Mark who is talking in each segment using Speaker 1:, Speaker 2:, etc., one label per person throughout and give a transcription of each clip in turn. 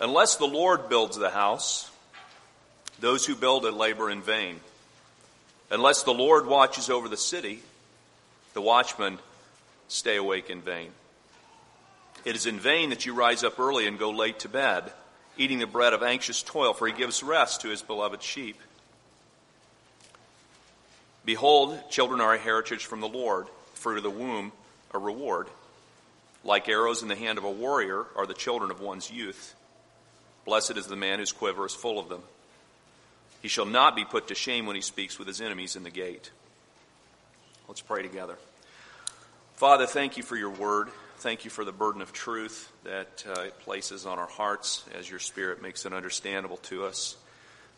Speaker 1: Unless the Lord builds the house, those who build it labor in vain. Unless the Lord watches over the city, the watchmen stay awake in vain. It is in vain that you rise up early and go late to bed, eating the bread of anxious toil, for he gives rest to his beloved sheep. Behold, children are a heritage from the Lord, fruit of the womb, a reward. Like arrows in the hand of a warrior are the children of one's youth. Blessed is the man whose quiver is full of them. He shall not be put to shame when he speaks with his enemies in the gate. Let's pray together. Father, thank you for your word. Thank you for the burden of truth that uh, it places on our hearts as your Spirit makes it understandable to us.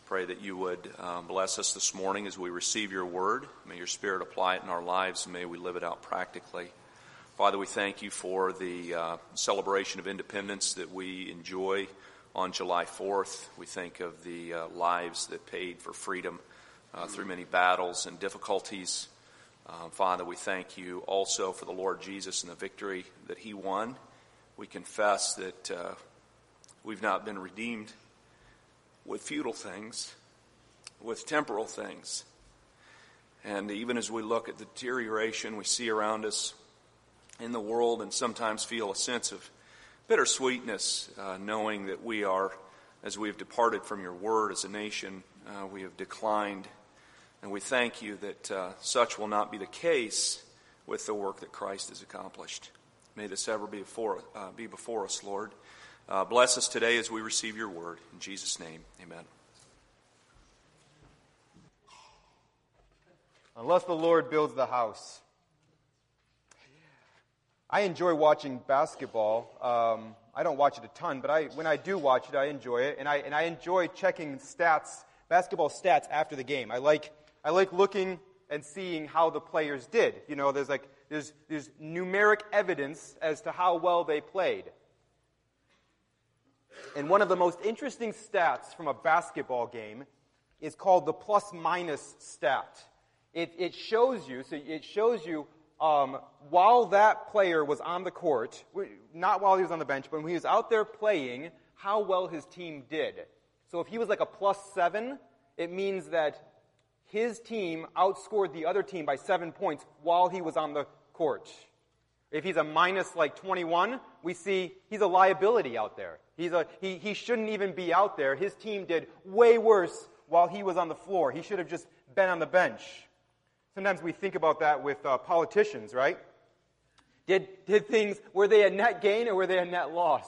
Speaker 1: Pray that you would um, bless us this morning as we receive your word. May your Spirit apply it in our lives may we live it out practically. Father, we thank you for the uh, celebration of independence that we enjoy on July 4th. We think of the uh, lives that paid for freedom uh, through many battles and difficulties. Uh, Father, we thank you also for the Lord Jesus and the victory that he won. We confess that uh, we've not been redeemed with futile things, with temporal things. And even as we look at the deterioration we see around us in the world and sometimes feel a sense of bittersweetness, uh, knowing that we are, as we have departed from your word as a nation, uh, we have declined. And we thank you that uh, such will not be the case with the work that Christ has accomplished. May this ever be before, uh, be before us, Lord. Uh, bless us today as we receive your word. In Jesus' name, amen.
Speaker 2: Unless the Lord builds the house. I enjoy watching basketball. Um, I don't watch it a ton, but I, when I do watch it, I enjoy it, and I and I enjoy checking stats, basketball stats after the game. I like I like looking and seeing how the players did. You know, there's like there's there's numeric evidence as to how well they played. And one of the most interesting stats from a basketball game is called the plus minus stat. It, it shows you, so it shows you um, while that player was on the court, not while he was on the bench, but when he was out there playing, how well his team did. So if he was like a plus seven, it means that his team outscored the other team by seven points while he was on the court. If he's a minus like 21, we see he's a liability out there. He's a, he, he shouldn't even be out there. His team did way worse while he was on the floor. He should have just been on the bench. Sometimes we think about that with uh, politicians, right? Did, did things, were they a net gain or were they a net loss?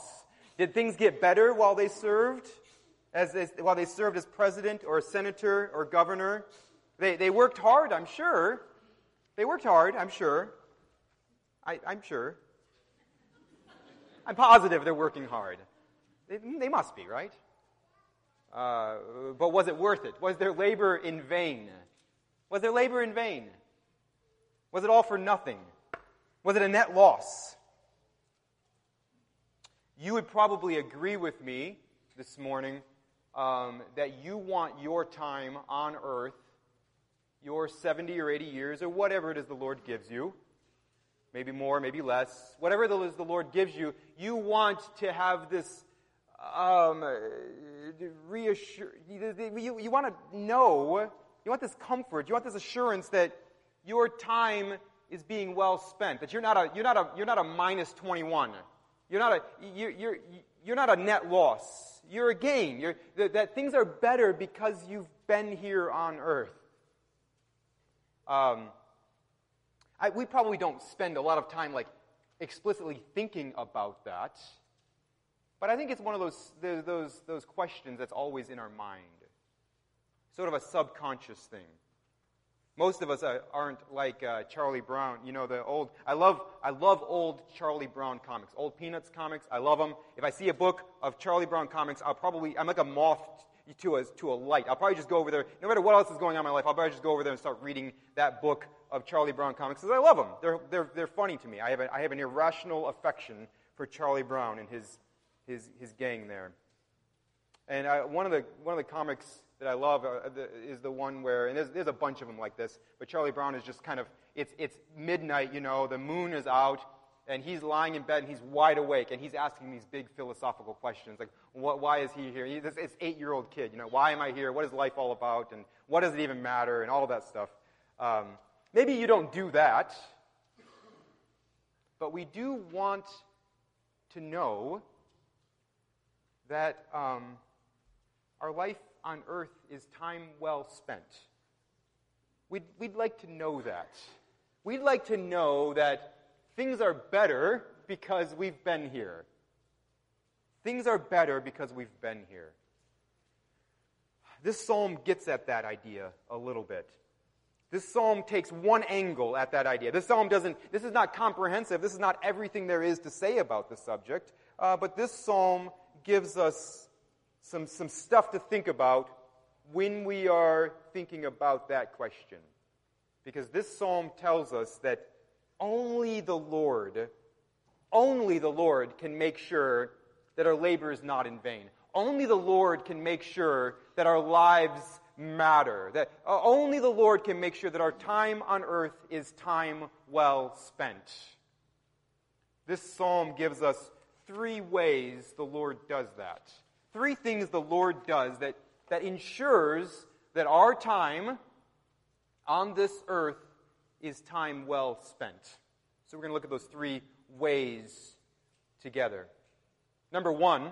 Speaker 2: Did things get better while they served? As, as while they served as president or senator or governor? They, they worked hard, I'm sure. They worked hard, I'm sure. I, I'm sure. I'm positive they're working hard. They, they must be, right? Uh, but was it worth it? Was their labor in vain? Was their labor in vain? Was it all for nothing? Was it a net loss? You would probably agree with me this morning um, that you want your time on earth, your 70 or 80 years, or whatever it is the Lord gives you, maybe more, maybe less, whatever it is the Lord gives you, you want to have this um, reassure, you, you want to know you want this comfort. You want this assurance that your time is being well spent. That you're not a, you're not a, you're not a minus 21. You're not a, you're, you're, you're not a net loss. You're a gain. You're, that, that things are better because you've been here on earth. Um, I, we probably don't spend a lot of time like explicitly thinking about that. But I think it's one of those, those, those questions that's always in our mind sort of a subconscious thing. Most of us aren't like uh, Charlie Brown. You know, the old, I love, I love old Charlie Brown comics, old Peanuts comics. I love them. If I see a book of Charlie Brown comics, I'll probably, I'm like a moth to a, to a light. I'll probably just go over there, no matter what else is going on in my life, I'll probably just go over there and start reading that book of Charlie Brown comics because I love them. They're, they're, they're funny to me. I have, a, I have an irrational affection for Charlie Brown and his, his, his gang there. And I, one, of the, one of the comics that I love uh, the, is the one where, and there's, there's a bunch of them like this, but Charlie Brown is just kind of, it's, it's midnight, you know, the moon is out, and he's lying in bed and he's wide awake and he's asking these big philosophical questions like what, why is he here? He, this, this eight-year-old kid you know why am i here? What is life all about? And what does it even matter? And all that stuff. Um, maybe you don't do that but we do want to know that um, our life on earth is time well spent we'd, we'd like to know that we'd like to know that Things are better because we've been here. Things are better because we've been here. This psalm gets at that idea a little bit. This psalm takes one angle at that idea. This psalm doesn't, this is not comprehensive. This is not everything there is to say about the subject. Uh, but this psalm gives us some, some stuff to think about when we are thinking about that question. Because this psalm tells us that only the Lord, only the Lord can make sure that our labor is not in vain. Only the Lord can make sure that our lives matter. That uh, only the Lord can make sure that our time on earth is time well spent. This psalm gives us three ways the Lord does that. Three things the Lord does that, that ensures that our time on this earth is time well spent. So we're going to look at those three ways together. Number one,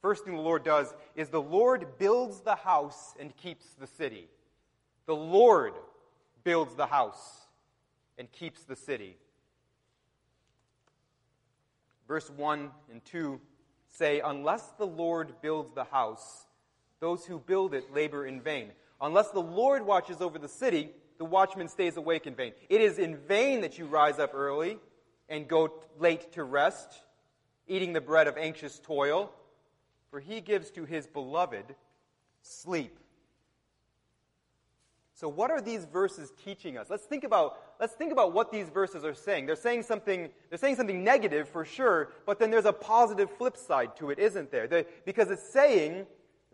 Speaker 2: first thing the Lord does is the Lord builds the house and keeps the city. The Lord builds the house and keeps the city. Verse 1 and 2 say, Unless the Lord builds the house, those who build it labor in vain. Unless the Lord watches over the city, the watchman stays awake in vain. It is in vain that you rise up early and go late to rest, eating the bread of anxious toil, for he gives to his beloved sleep. So what are these verses teaching us? Let's think about let's think about what these verses are saying. They're saying something they're saying something negative for sure, but then there's a positive flip side to it, isn't there? They, because it's saying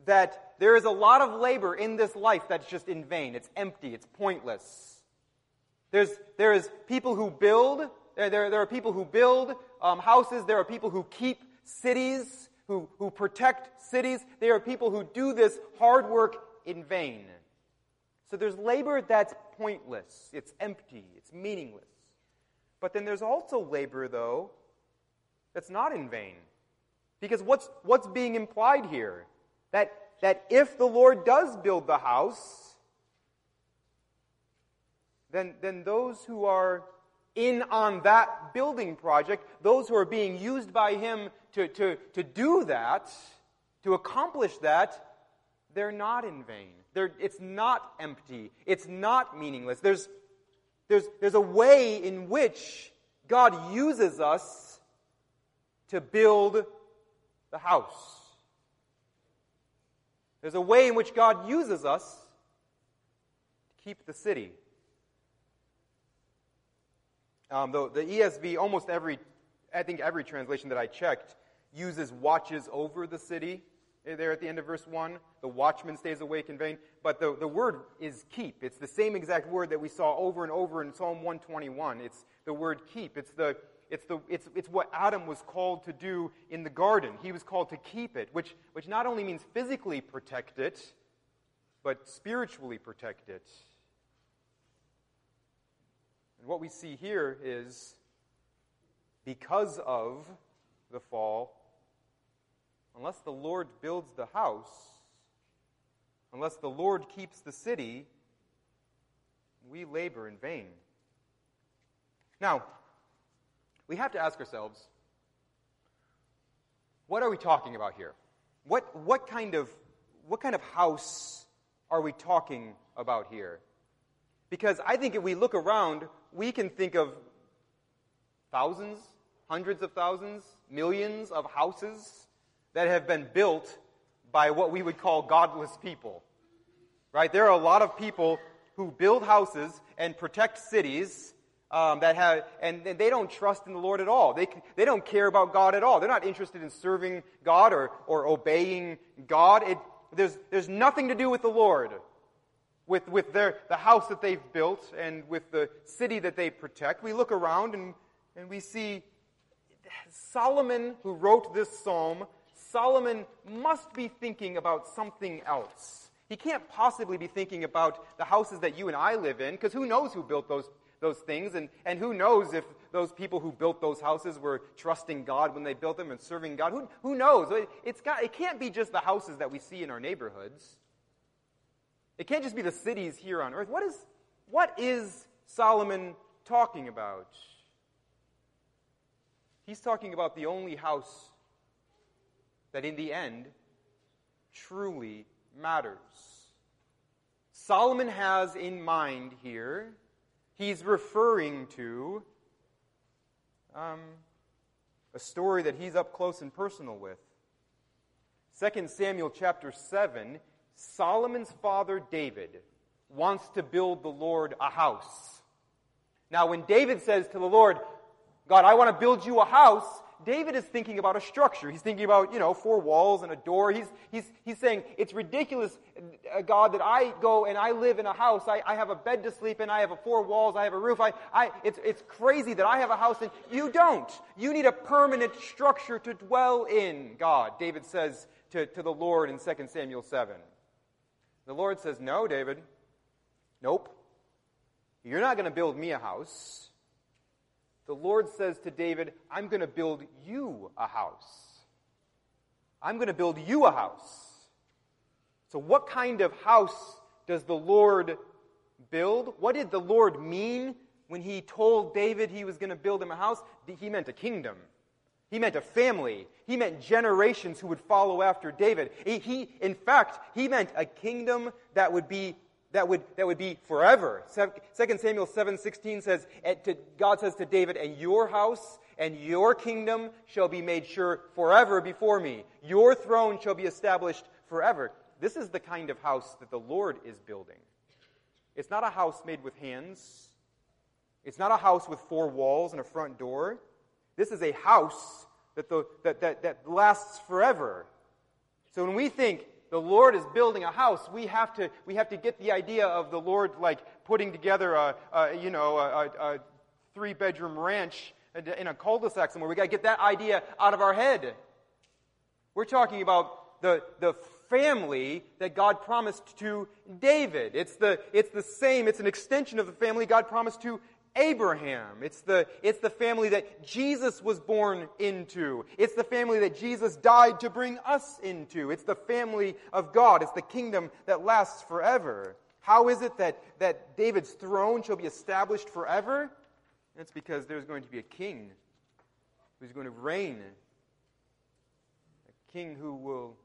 Speaker 2: that there is a lot of labor in this life that's just in vain. It's empty. It's pointless. There's, there is people who build, there, there, there are people who build um, houses. There are people who keep cities, who, who protect cities. There are people who do this hard work in vain. So there's labor that's pointless. It's empty. It's meaningless. But then there's also labor, though, that's not in vain. Because what's, what's being implied here? That, that if the Lord does build the house, then, then those who are in on that building project, those who are being used by Him to, to, to do that, to accomplish that, they're not in vain. They're, it's not empty. It's not meaningless. There's, there's, there's a way in which God uses us to build the house. There's a way in which God uses us to keep the city. Um, the, the ESV, almost every, I think every translation that I checked, uses watches over the city Eh, there at the end of verse 1. The watchman stays awake in vain. But the, the word is keep. It's the same exact word that we saw over and over in Psalm 121. It's the word keep. It's the, it's, the, it's, it's what Adam was called to do in the garden. He was called to keep it, which, which not only means physically protect it, but spiritually protect it. And what we see here is because of the fall, unless the Lord builds the house, unless the Lord keeps the city, we labor in vain. Now, we have to ask ourselves what are we talking about here? What, what, kind of, what kind of house are we talking about here? Because I think if we look around, we can think of thousands, hundreds of thousands, millions of houses that have been built by what we would call godless people. Right? There are a lot of people who build houses and protect cities um, that have, and, and, they don't trust in the Lord at all. They, they don't care about God at all. They're not interested in serving God or, or obeying God. It, there's, there's nothing to do with the Lord, with, with their, the house that they've built and with the city that they protect. We look around and And we see Solomon, who wrote this psalm, Solomon must be thinking about something else. He can't possibly be thinking about the houses that you and I live in, because who knows who built those, those things, and, and who knows if those people who built those houses were trusting God when they built them and serving God. Who, who knows? It, it's got, it can't be just the houses that we see in our neighborhoods. It can't just be the cities here on earth. What is, what is Solomon talking about? He's talking about the only house that in the end truly matters. Solomon has in mind here, he's referring to um, a story that he's up close and personal with. 2 Samuel chapter 7, Solomon's father David wants to build the Lord a house. Now, when David says to the Lord, God, I want to build you a house, David is thinking about a structure. He's thinking about, you know, four walls and a door. He's, he's, he's saying, it's ridiculous, uh, God, that I go and I live in a house. I, I have a bed to sleep in. I have a four walls. I have a roof. I, I, it's, it's crazy that I have a house and you don't. You need a permanent structure to dwell in, God, David says to, to the Lord in 2 Samuel 7. The Lord says, no, David. Nope. You're not going to build me a house the Lord says to David, I'm going to build you a house. I'm going to build you a house. So, what kind of house does the Lord build? What did the Lord mean when he told David he was going to build him a house? He meant a kingdom. He meant a family. He meant generations who would follow after David. He, in fact, he meant a kingdom that would be that would, that would be forever. 2 Samuel 7:16 says, God says to David, and your house and your kingdom shall be made sure forever before me. Your throne shall be established forever. This is the kind of house that the Lord is building. It's not a house made with hands. It's not a house with four walls and a front door. This is a house that, the, that, that, that lasts forever. So when we think the Lord is building a house, we have to, we have to get the idea of the Lord like putting together a, a you know, a, a three bedroom ranch in a cul-de-sac somewhere. We got to get that idea out of our head. We're talking about the, the family that God promised to David. It's the, it's the same, it's an extension of the family God promised to Abraham. It's the, it's the family that Jesus was born into. It's the family that Jesus died to bring us into. It's the family of God. It's the kingdom that lasts forever. How is it that, that David's throne shall be established forever? It's because there's going to be a king who's going to reign. A king who will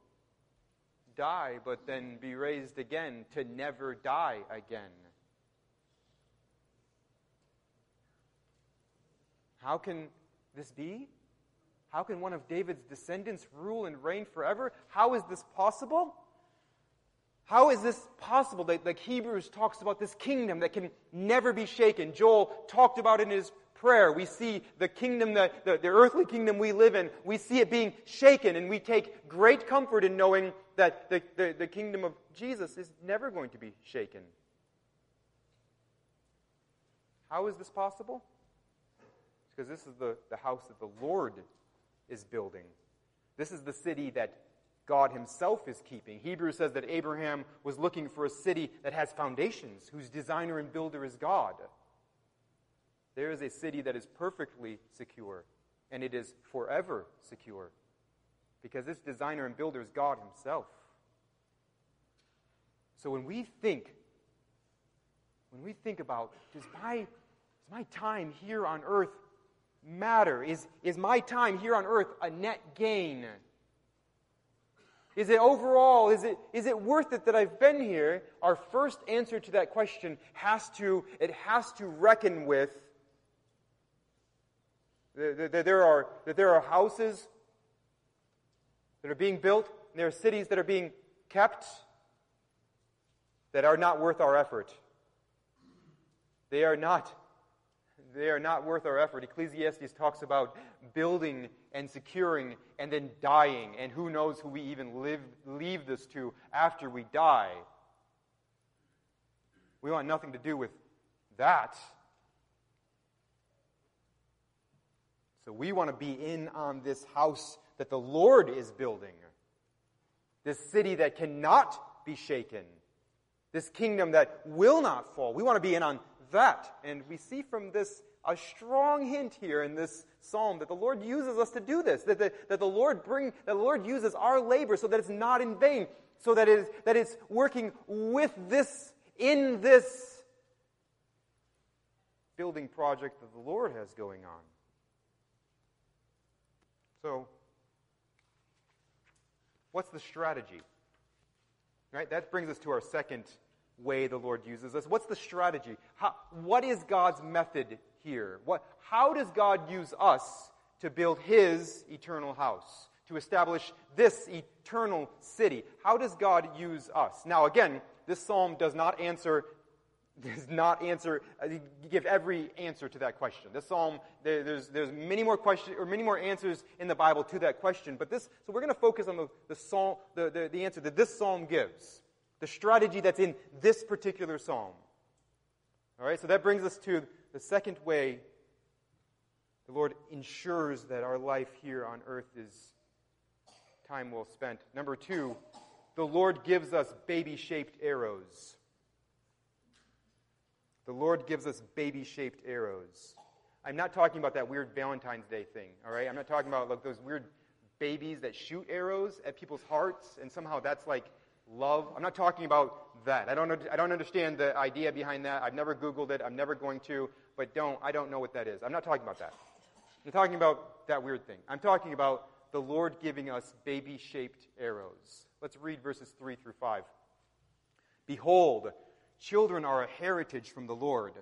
Speaker 2: die but then be raised again to never die again. How can this be? How can one of David's descendants rule and reign forever? How is this possible? How is this possible that like Hebrews talks about this kingdom that can never be shaken? Joel talked about in his prayer. We see the kingdom, the, the, the, earthly kingdom we live in, we see it being shaken, and we take great comfort in knowing that the, the, the kingdom of Jesus is never going to be shaken. How is this possible? Because this is the, the house that the Lord is building. This is the city that God Himself is keeping. Hebrews says that Abraham was looking for a city that has foundations, whose designer and builder is God. There is a city that is perfectly secure, and it is forever secure, because this designer and builder is God Himself. So when we think, when we think about, does my, does my time here on earth matter? Is, is my time here on earth a net gain? Is it overall, is it, is it worth it that I've been here? Our first answer to that question has to, it has to reckon with that there are, that there are houses that are being built, and there are cities that are being kept that are not worth our effort. They are not they are not worth our effort. Ecclesiastes talks about building and securing and then dying, and who knows who we even live, leave this to after we die. We want nothing to do with that. So we want to be in on this house that the Lord is building. This city that cannot be shaken. This kingdom that will not fall. We want to be in on that. And we see from this a strong hint here in this psalm that the Lord uses us to do this, that the, that the Lord bring, that the Lord uses our labor so that it's not in vain, so that it is, that it's working with this, in this building project that the Lord has going on. So, what's the strategy? Right? That brings us to our second way the Lord uses us. What's the strategy? How, what is God's method here? What, how does God use us to build His eternal house? To establish this eternal city? How does God use us? Now, again, this psalm does not answer does not answer uh, give every answer to that question. This psalm there, there's there's many more questions or many more answers in the Bible to that question. But this so we're going to focus on the the psalm the, the, the answer that this psalm gives, the strategy that's in this particular psalm. All right, so that brings us to the second way the Lord ensures that our life here on earth is time well spent. Number two, the Lord gives us baby shaped arrows. The Lord gives us baby shaped arrows. I'm not talking about that weird Valentine's Day thing, all right? I'm not talking about like those weird babies that shoot arrows at people's hearts and somehow that's like love. I'm not talking about that. I don't, I don't understand the idea behind that. I've never Googled it. I'm never going to, but don't, I don't know what that is. I'm not talking about that. I'm talking about that weird thing. I'm talking about the Lord giving us baby shaped arrows. Let's read verses 3 through 5. Behold, Children are a heritage from the Lord,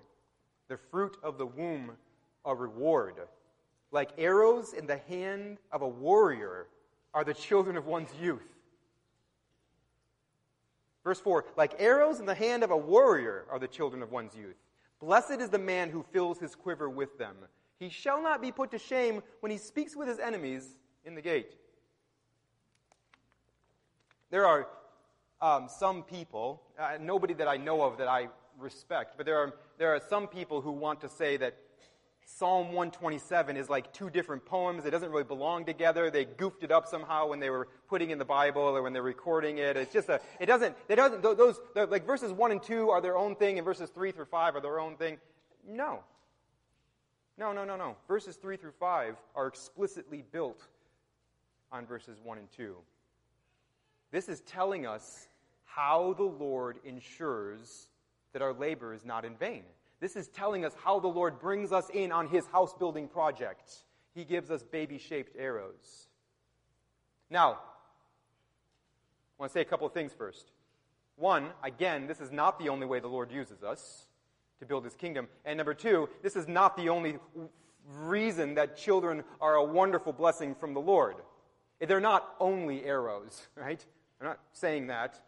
Speaker 2: the fruit of the womb a reward. Like arrows in the hand of a warrior are the children of one's youth. Verse 4 Like arrows in the hand of a warrior are the children of one's youth. Blessed is the man who fills his quiver with them. He shall not be put to shame when he speaks with his enemies in the gate. There are um, some people, uh, nobody that I know of that I respect, but there are, there are some people who want to say that Psalm 127 is like two different poems. It doesn't really belong together. They goofed it up somehow when they were putting in the Bible or when they're recording it. It's just a, it doesn't, it doesn't, those, like verses 1 and 2 are their own thing and verses 3 through 5 are their own thing. No. No, no, no, no. Verses 3 through 5 are explicitly built on verses 1 and 2. This is telling us how the Lord ensures that our labor is not in vain. This is telling us how the Lord brings us in on his house building project. He gives us baby shaped arrows. Now, I want to say a couple of things first. One, again, this is not the only way the Lord uses us to build his kingdom. And number two, this is not the only reason that children are a wonderful blessing from the Lord. They're not only arrows, right? I'm not saying that.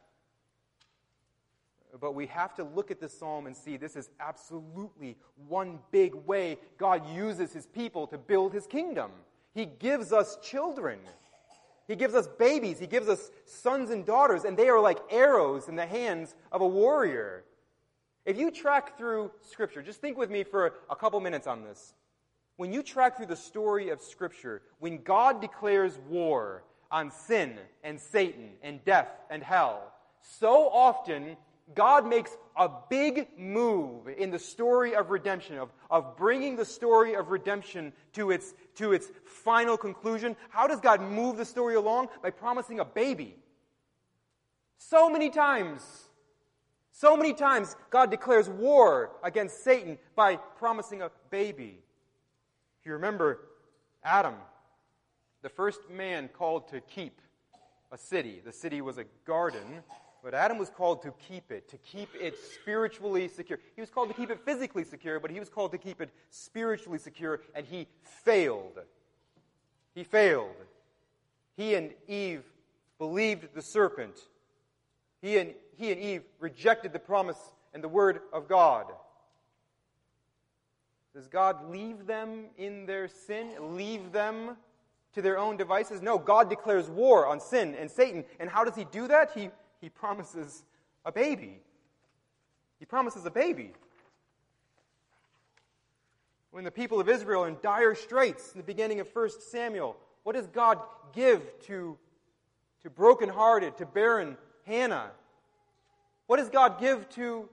Speaker 2: But we have to look at this psalm and see this is absolutely one big way God uses his people to build his kingdom. He gives us children. He gives us babies. He gives us sons and daughters, and they are like arrows in the hands of a warrior. If you track through Scripture, just think with me for a couple minutes on this. When you track through the story of Scripture, when God declares war on sin and Satan and death and hell, so often God makes a big move in the story of redemption, of, of bringing the story of redemption to its, to its final conclusion. How does God move the story along? By promising a baby. So many times, so many times, God declares war against Satan by promising a baby. If you remember Adam, the first man called to keep a city, the city was a garden but Adam was called to keep it, to keep it spiritually secure. He was called to keep it physically secure, but he was called to keep it spiritually secure, and he failed. He failed. He and Eve believed the serpent. He and, he and Eve rejected the promise and the word of God. Does God leave them in their sin? Leave them to their own devices? No, God declares war on sin and Satan. And how does he do that? He he promises a baby. He promises a baby. When the people of Israel are in dire straits in the beginning of 1 Samuel, what does God give to, to brokenhearted, to barren Hannah? What does God give to,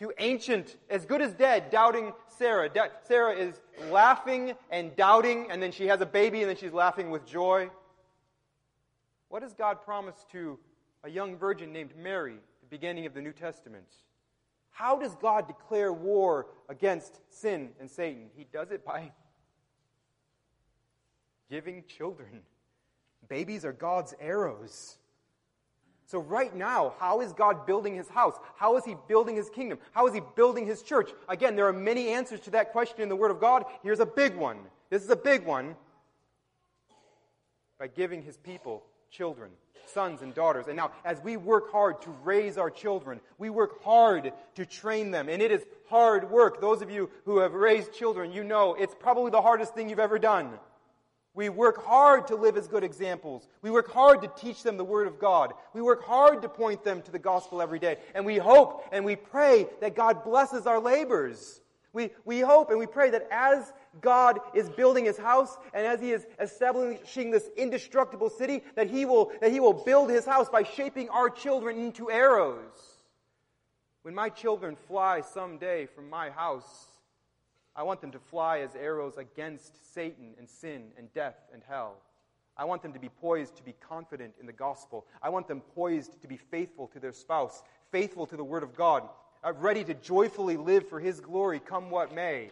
Speaker 2: to ancient, as good as dead, doubting Sarah? Sarah is laughing and doubting, and then she has a baby, and then she's laughing with joy. What does God promise to a young virgin named Mary, the beginning of the New Testament? How does God declare war against sin and Satan? He does it by giving children. Babies are God's arrows. So, right now, how is God building his house? How is he building his kingdom? How is he building his church? Again, there are many answers to that question in the Word of God. Here's a big one. This is a big one. By giving his people children, sons and daughters. And now, as we work hard to raise our children, we work hard to train them. And it is hard work. Those of you who have raised children, you know it's probably the hardest thing you've ever done. We work hard to live as good examples. We work hard to teach them the Word of God. We work hard to point them to the gospel every day. And we hope and we pray that God blesses our labors. We, we hope and we pray that as God is building his house and as he is establishing this indestructible city, that he will, that he will build his house by shaping our children into arrows. When my children fly someday from my house, I want them to fly as arrows against Satan and sin and death and hell. I want them to be poised to be confident in the gospel. I want them poised to be faithful to their spouse, faithful to the word of God, uh, ready to joyfully live for his glory, come what may.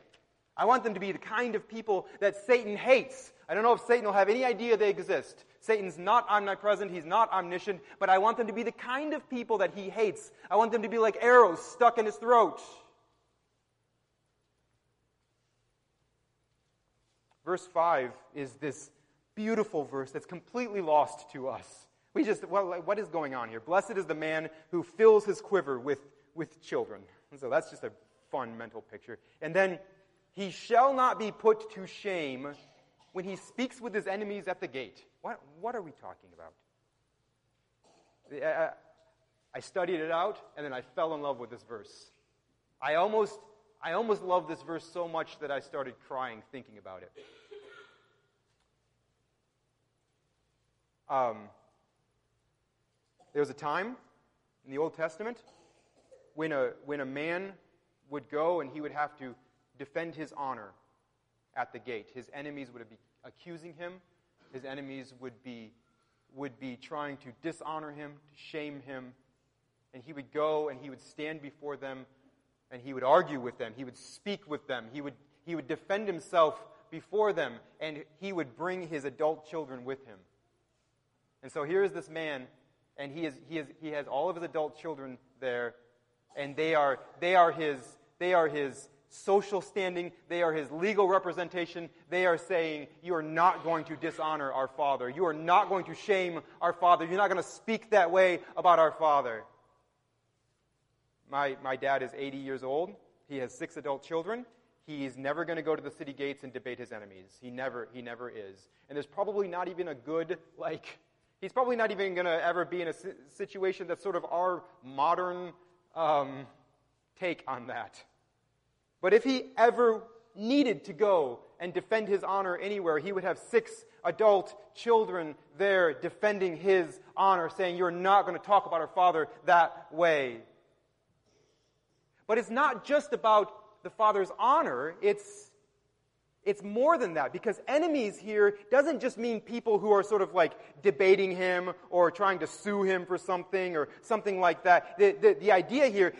Speaker 2: I want them to be the kind of people that Satan hates. I don't know if Satan will have any idea they exist. Satan's not omnipresent, he's not omniscient, but I want them to be the kind of people that he hates. I want them to be like arrows stuck in his throat. Verse 5 is this beautiful verse that's completely lost to us. We just, well, what is going on here? Blessed is the man who fills his quiver with, with children. And so that's just a fun mental picture. And then, he shall not be put to shame when he speaks with his enemies at the gate. What, what are we talking about? I studied it out, and then I fell in love with this verse. I almost I almost loved this verse so much that I started crying thinking about it. Um, there was a time in the Old Testament when a, when a man would go and he would have to defend his honor at the gate. His enemies would be accusing him, his enemies would be, would be trying to dishonor him, to shame him. And he would go and he would stand before them and he would argue with them. He would speak with them. He would, he would defend himself before them, and he would bring his adult children with him. And so here is this man, and he, is, he, is, he has all of his adult children there, and they are, they are, his, they are his social standing, they are his legal representation. They are saying, You are not going to dishonor our father. You are not going to shame our father. You're not going to speak that way about our father. My, my dad is 80 years old. He has six adult children. He's never going to go to the city gates and debate his enemies. He never, he never is. And there's probably not even a good, like, he's probably not even going to ever be in a situation that's sort of our modern um, take on that. But if he ever needed to go and defend his honor anywhere, he would have six adult children there defending his honor, saying, You're not going to talk about our father that way. But it's not just about the Father's honor, it's, it's more than that because enemies here doesn't just mean people who are sort of like debating him or trying to sue him for something or something like that. The, the, the idea here,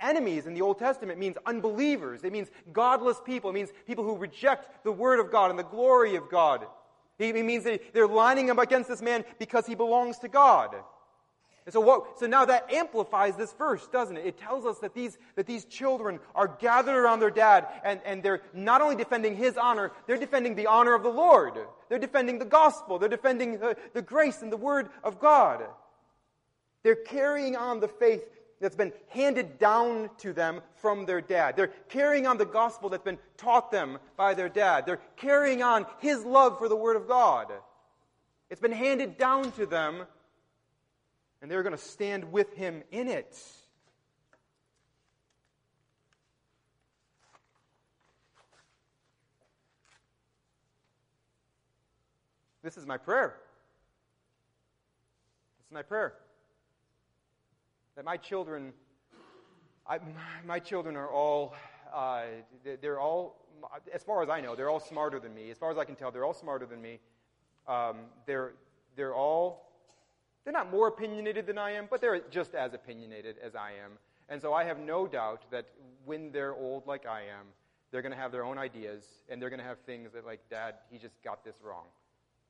Speaker 2: enemies in the Old Testament means unbelievers. It means godless people. It means people who reject the Word of God and the glory of God. It means that they're lining up against this man because he belongs to God. And so, what, so now that amplifies this verse, doesn't it? It tells us that these, that these children are gathered around their dad and, and they're not only defending his honor, they're defending the honor of the Lord. They're defending the gospel. They're defending the, the grace and the word of God. They're carrying on the faith that's been handed down to them from their dad. They're carrying on the gospel that's been taught them by their dad. They're carrying on his love for the word of God. It's been handed down to them and they're going to stand with him in it. This is my prayer. This is my prayer. That my children, I, my children are all, uh, they're all, as far as I know, they're all smarter than me. As far as I can tell, they're all smarter than me. Um, they're, they're all they're not more opinionated than I am, but they're just as opinionated as I am. And so I have no doubt that when they're old like I am, they're going to have their own ideas, and they're going to have things that, like, Dad, he just got this wrong.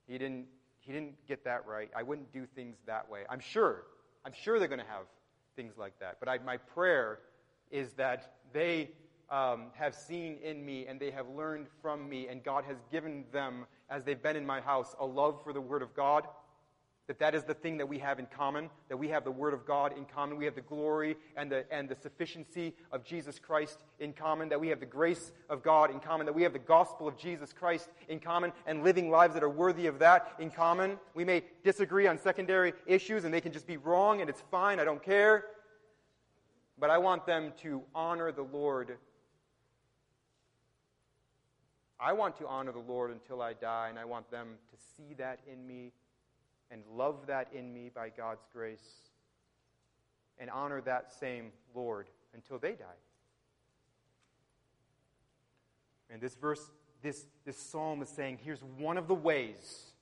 Speaker 2: He didn't, he didn't get that right. I wouldn't do things that way. I'm sure. I'm sure they're going to have things like that. But I, my prayer is that they um, have seen in me and they have learned from me, and God has given them, as they've been in my house, a love for the Word of God that that is the thing that we have in common, that we have the Word of God in common, we have the glory and the, and the sufficiency of Jesus Christ in common, that we have the grace of God in common, that we have the gospel of Jesus Christ in common, and living lives that are worthy of that in common. We may disagree on secondary issues, and they can just be wrong, and it's fine, I don't care. But I want them to honor the Lord. I want to honor the Lord until I die, and I want them to see that in me and love that in me by God's grace and honor that same Lord until they die. And this verse, this, this psalm is saying here's one of the ways,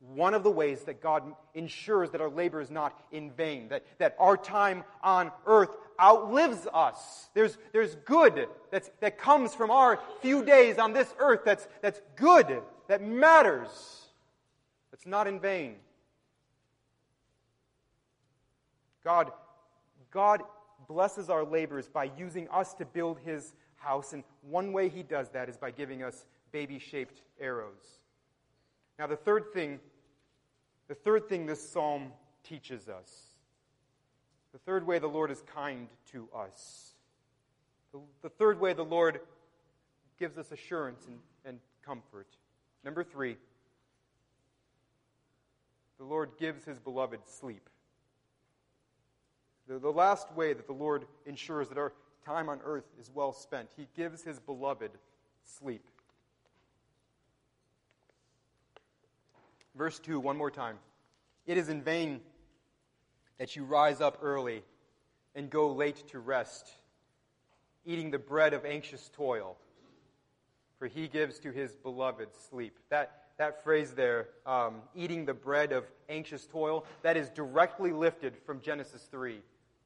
Speaker 2: one of the ways that God ensures that our labor is not in vain, that, that our time on earth outlives us. There's, there's good that's, that comes from our few days on this earth that's, that's good, that matters, that's not in vain. God, God blesses our labors by using us to build his house, and one way he does that is by giving us baby shaped arrows. Now, the third thing, the third thing this psalm teaches us, the third way the Lord is kind to us, the, the third way the Lord gives us assurance and, and comfort. Number three, the Lord gives his beloved sleep. The, the last way that the Lord ensures that our time on earth is well spent, He gives His beloved sleep. Verse 2, one more time. It is in vain that you rise up early and go late to rest, eating the bread of anxious toil, for he gives to his beloved sleep. That, that phrase there, um, eating the bread of anxious toil, that is directly lifted from Genesis 3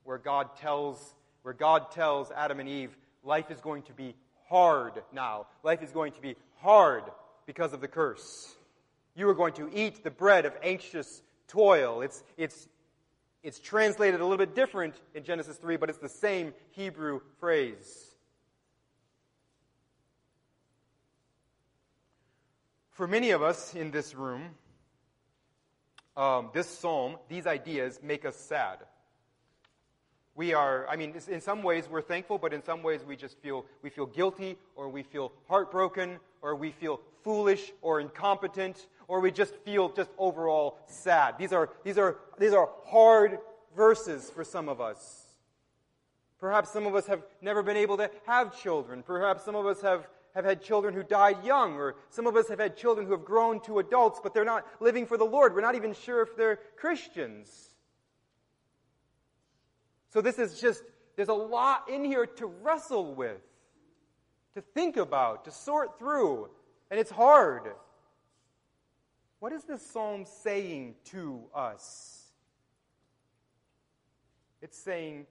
Speaker 2: where God tells, where God tells Adam and Eve, life is going to be hard now. Life is going to be hard because of the curse. You are going to eat the bread of anxious toil. It's, it's, it's translated a little bit different in Genesis 3, but it's the same Hebrew phrase. For many of us in this room, um, this psalm, these ideas make us sad we are, I mean, in some ways we're thankful, but in some ways we just feel, we feel guilty, or we feel heartbroken, or we feel foolish or incompetent, or we just feel just overall sad. These are, these are, these are hard verses for some of us. Perhaps some of us have never been able to have children. Perhaps some of us have, have had children who died young, or some of us have had children who have grown to adults, but they're not living for the Lord. We're not even sure if they're Christians. So this is just, there's a lot in here to wrestle with, to think about, to sort through, and it's hard. What is this psalm saying to us? It's saying,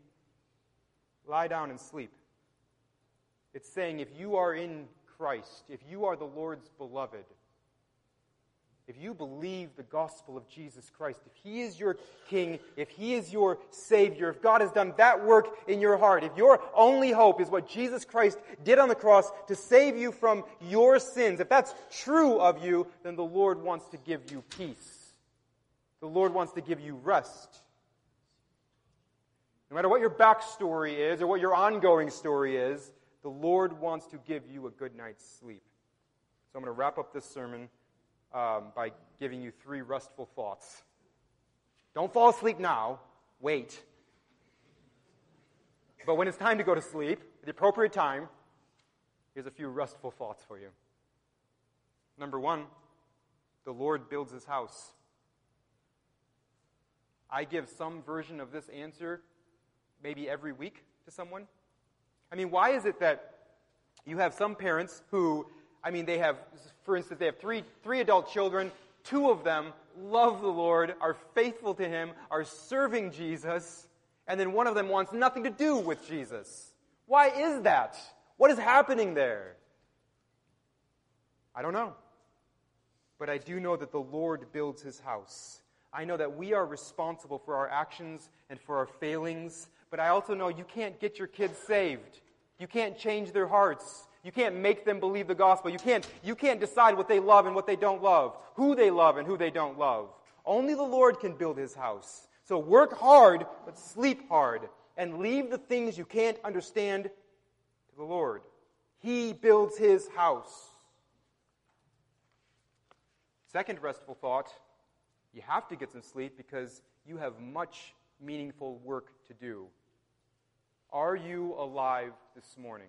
Speaker 2: lie down and sleep. It's saying, if you are in Christ, if you are the Lord's beloved, if you believe the gospel of Jesus Christ, if He is your King, if He is your Savior, if God has done that work in your heart, if your only hope is what Jesus Christ did on the cross to save you from your sins, if that's true of you, then the Lord wants to give you peace. The Lord wants to give you rest. No matter what your backstory is or what your ongoing story is, the Lord wants to give you a good night's sleep. So I'm going to wrap up this sermon um, by giving you three restful thoughts. Don't fall asleep now, wait. But when it's time to go to sleep, the appropriate time, here's a few restful thoughts for you. Number one, the Lord builds his house. I give some version of this answer maybe every week to someone. I mean, why is it that you have some parents who, I mean, they have, for instance, they have three, three adult children, two of them love the Lord, are faithful to Him, are serving Jesus, and then one of them wants nothing to do with Jesus. Why is that? What is happening there? I don't know. But I do know that the Lord builds his house. I know that we are responsible for our actions and for our failings, but I also know you can't get your kids saved. You can't change their hearts. You can't make them believe the gospel. You can't, you can't decide what they love and what they don't love, who they love and who they don't love. Only the Lord can build his house. So work hard, but sleep hard, and leave the things you can't understand to the Lord. He builds his house. Second restful thought you have to get some sleep because you have much meaningful work to do. Are you alive this morning?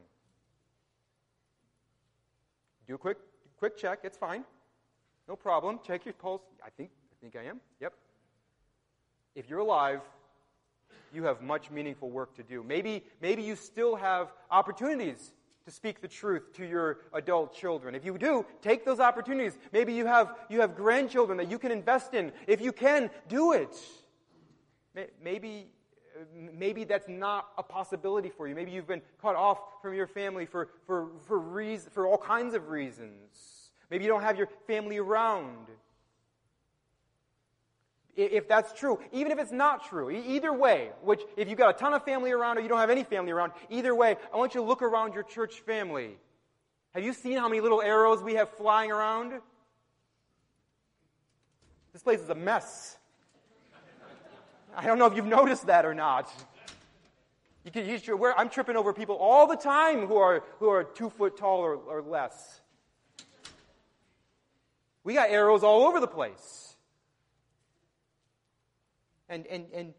Speaker 2: Do a quick, quick check. It's fine. No problem. Check your pulse. I think, I think I am. Yep. If you're alive, you have much meaningful work to do. Maybe, maybe you still have opportunities to speak the truth to your adult children. If you do, take those opportunities. Maybe you have, you have grandchildren that you can invest in. If you can, do it. Maybe, maybe that's not a possibility for you. Maybe you've been cut off from your family for, for, for, reason, for all kinds of reasons. Maybe you don't have your family around if that's true, even if it's not true, either way, which if you've got a ton of family around or you don't have any family around, either way, I want you to look around your church family. Have you seen how many little arrows we have flying around? This place is a mess. I don't know if you've noticed that or not. You can use your, I'm tripping over people all the time who are, who are two foot tall or, or less. We got arrows all over the place. And, and, and,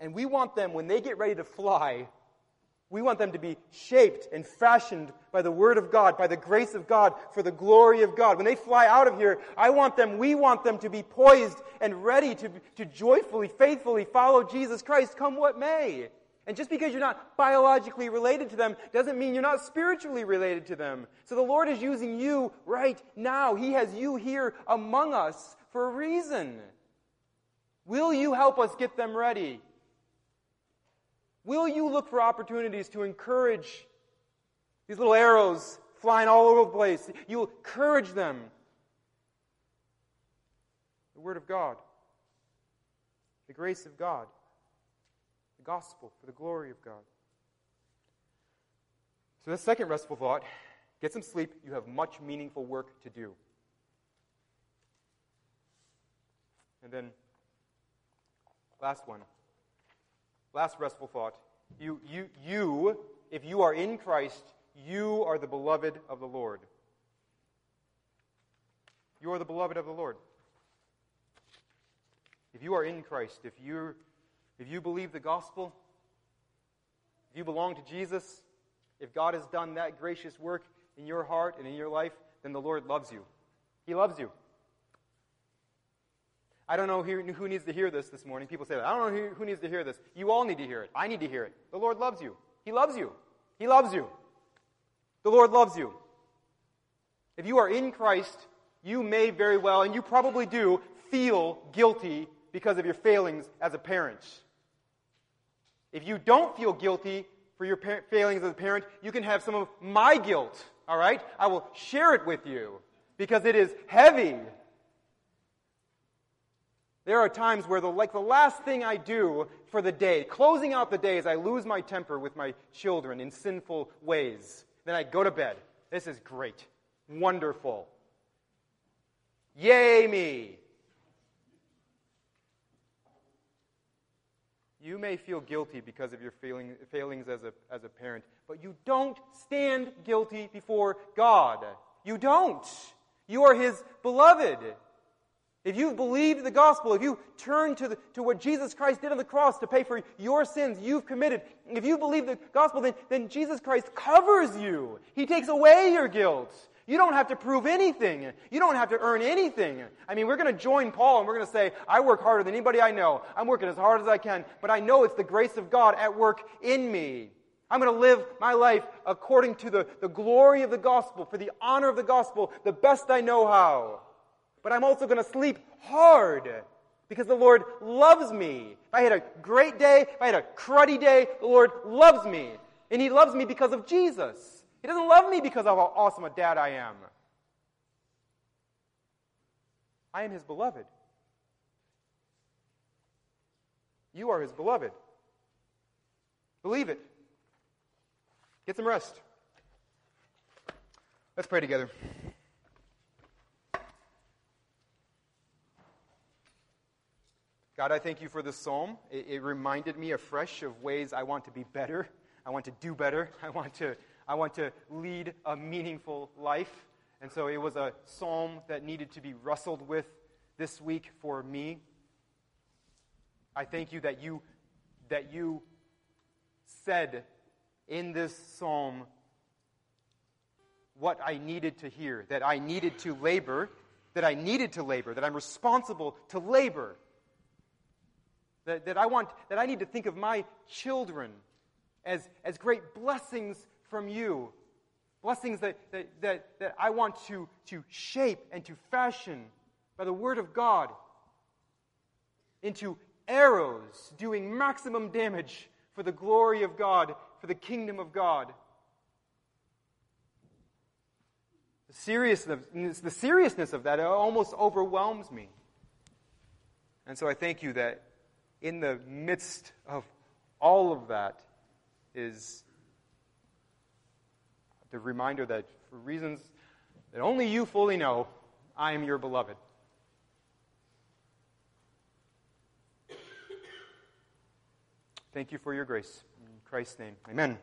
Speaker 2: and we want them, when they get ready to fly, we want them to be shaped and fashioned by the Word of God, by the grace of God, for the glory of God. When they fly out of here, I want them, we want them to be poised and ready to, to joyfully, faithfully follow Jesus Christ, come what may. And just because you're not biologically related to them doesn't mean you're not spiritually related to them. So the Lord is using you right now. He has you here among us for a reason. Will you help us get them ready? Will you look for opportunities to encourage these little arrows flying all over the place? You'll encourage them. The Word of God, the grace of God, the gospel for the glory of God. So, the second restful thought get some sleep. You have much meaningful work to do. And then Last one. Last restful thought. You, you, you, if you are in Christ, you are the beloved of the Lord. You are the beloved of the Lord. If you are in Christ, if you if you believe the gospel, if you belong to Jesus, if God has done that gracious work in your heart and in your life, then the Lord loves you. He loves you. I don't know who, needs to hear this this morning. People say that. I don't know who, who needs to hear this. You all need to hear it. I need to hear it. The Lord loves you. He loves you. He loves you. The Lord loves you. If you are in Christ, you may very well, and you probably do, feel guilty because of your failings as a parent. If you don't feel guilty for your par- failings as a parent, you can have some of my guilt, all right? I will share it with you because it is heavy there are times where the, like the last thing I do for the day, closing out the day is I lose my temper with my children in sinful ways. Then I go to bed. This is great. Wonderful. Yay me. You may feel guilty because of your failing, failings as a, as a parent, but you don't stand guilty before God. You don't. You are His beloved. If you've believed the gospel, if you turn to, the, to what Jesus Christ did on the cross to pay for your sins you've committed, if you believe the gospel, then, then Jesus Christ covers you. He takes away your guilt. You don't have to prove anything. You don't have to earn anything. I mean, we're going to join Paul and we're going to say, I work harder than anybody I know. I'm working as hard as I can, but I know it's the grace of God at work in me. I'm going to live my life according to the, the glory of the gospel, for the honor of the gospel, the best I know how. But I'm also going to sleep hard because the Lord loves me. If I had a great day, if I had a cruddy day, the Lord loves me. And He loves me because of Jesus. He doesn't love me because of how awesome a dad I am. I am his beloved. You are his beloved. Believe it. Get some rest. Let's pray together. God, I thank you for this psalm. It, it, reminded me afresh of ways I want to be better. I want to do better. I want to I want to lead a meaningful life. And so it was a psalm that needed to be wrestled with this week for me. I thank you that you that you said in this psalm what I needed to hear, that I needed to labor, that I needed to labor, that I'm responsible to labor. That, that I want that I need to think of my children as, as great blessings from you. Blessings that, that, that, that I want to, to shape and to fashion by the Word of God into arrows doing maximum damage for the glory of God, for the kingdom of God. The seriousness, the seriousness of that almost overwhelms me. And so I thank you that in the midst of all of that is the reminder that for reasons that only you fully know, I am your beloved. Thank you for your grace. In Christ's name, amen.